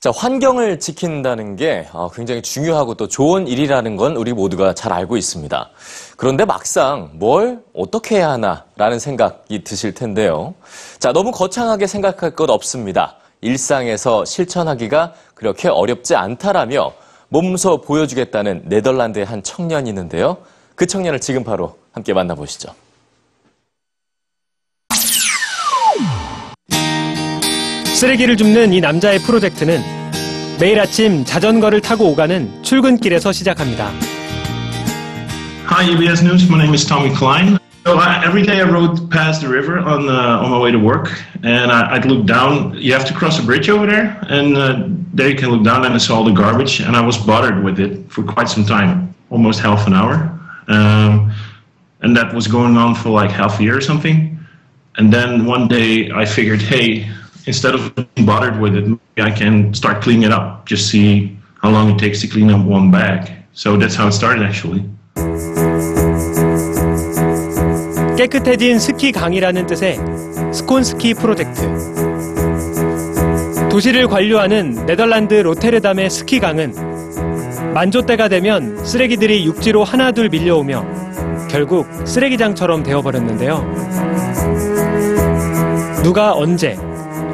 자, 환경을 지킨다는 게 어, 굉장히 중요하고 또 좋은 일이라는 건 우리 모두가 잘 알고 있습니다. 그런데 막상 뭘 어떻게 해야 하나라는 생각이 드실 텐데요. 자, 너무 거창하게 생각할 것 없습니다. 일상에서 실천하기가 그렇게 어렵지 않다라며 몸소 보여주겠다는 네덜란드의 한 청년이 있는데요. 그 청년을 지금 바로 함께 만나보시죠. 쓰레기를 줍는 이 남자의 프로젝트는 매일 아침 자전거를 타고 오가는 출근길에서 시작합니다. Hi, EBS News. My name is Tommy Klein. So I, every day I rode past the river on uh, on my way to work, and I, I'd look down. You have to cross a bridge over there, and uh, there you can look down and I saw all the garbage, and I was bothered with it for quite some time, almost half an hour, um, and that was going on for like half a year or something. And then one day I figured, hey, instead of being bothered with it, I can start cleaning it up. Just see how long it takes to clean up one bag. So that's how it started actually. 깨끗해진 스키 강이라는 뜻의 스콘스키 프로젝트. 도시를 관료하는 네덜란드 로테르담의 스키 강은 만조 때가 되면 쓰레기들이 육지로 하나둘 밀려오며 결국 쓰레기장처럼 되어버렸는데요. 누가 언제,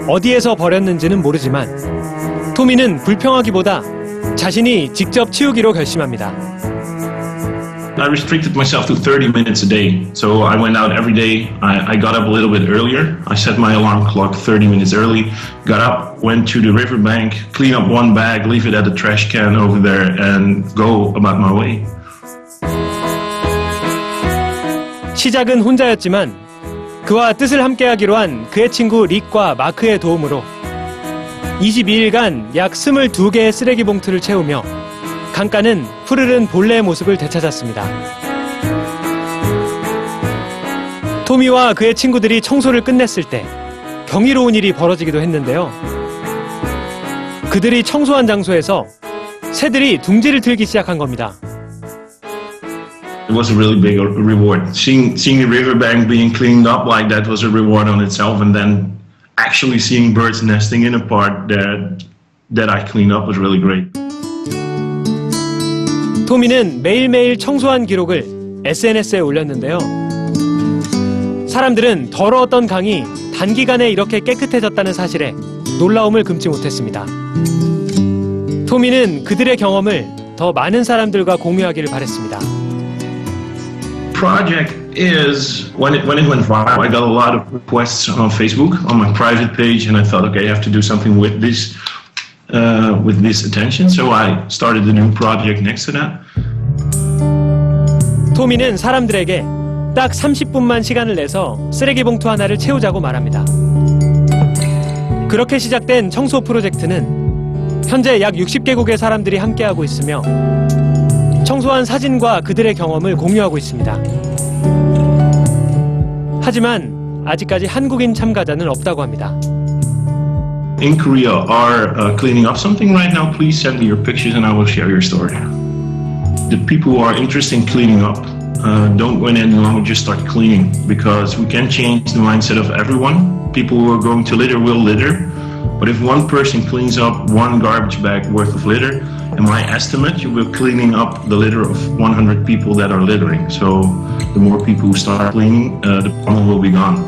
어디에서 버렸는지는 모르지만 토미는 불평하기보다 자신이 직접 치우기로 결심합니다. I restricted myself to 30 minutes a day. So I went out every day. I, I got up a little bit earlier. I set my alarm clock 30 minutes early. Got up, went to the riverbank, clean up one bag, leave it at the trash can over there, and go about my way. 시작은 혼자였지만 그와 뜻을 함께하기로 한 그의 친구 릭과 마크의 도움으로 22일간 약 22개의 쓰레기 봉투를 채우며 강가는 푸르른 본래의 모습을 되찾았습니다. 토미와 그의 친구들이 청소를 끝냈을 때 경이로운 일이 벌어지기도 했는데요. 그들이 청소한 장소에서 새들이 둥지를 틀기 시작한 겁니다. It was a really big reward. Seeing seeing the riverbank being cleaned up like that was a reward on itself, and then actually seeing birds nesting in a part that that I cleaned up was really great. 토미는 매일매일 청소한 기록을 SNS에 올렸는데요. 사람들은 더러웠던 강이 단기간에 이렇게 깨끗해졌다는 사실에 놀라움을 금치 못했습니다. 토미는 그들의 경험을 더 많은 사람들과 공유하기를 바랬습니다. Project is when it when it went viral, I got a lot of requests on Facebook on my private page, and I thought, okay, I have to do something with this uh, with this attention. So I started a new project next to that. 토미는 사람들에게 딱 30분만 시간을 내서 쓰레기 봉투 하나를 채우자고 말합니다. 그렇게 시작된 청소 프로젝트는 현재 약 60개국의 사람들이 함께하고 있으며 청소한 사진과 그들의 경험을 공유하고 있습니다. 하지만 아직까지 한국인 참가자는 없다고 합니다. In Korea are uh, cleaning up something right now. Please send me your pictures, and I will share your story. The people who are interested in cleaning up uh, don't wait any longer. Just start cleaning because we can change the mindset of everyone. People who are going to litter will litter. But if one person cleans up one garbage bag worth of litter, in my estimate, you will cleaning up the litter of 100 people that are littering. So the more people who start cleaning, uh, the problem will be gone.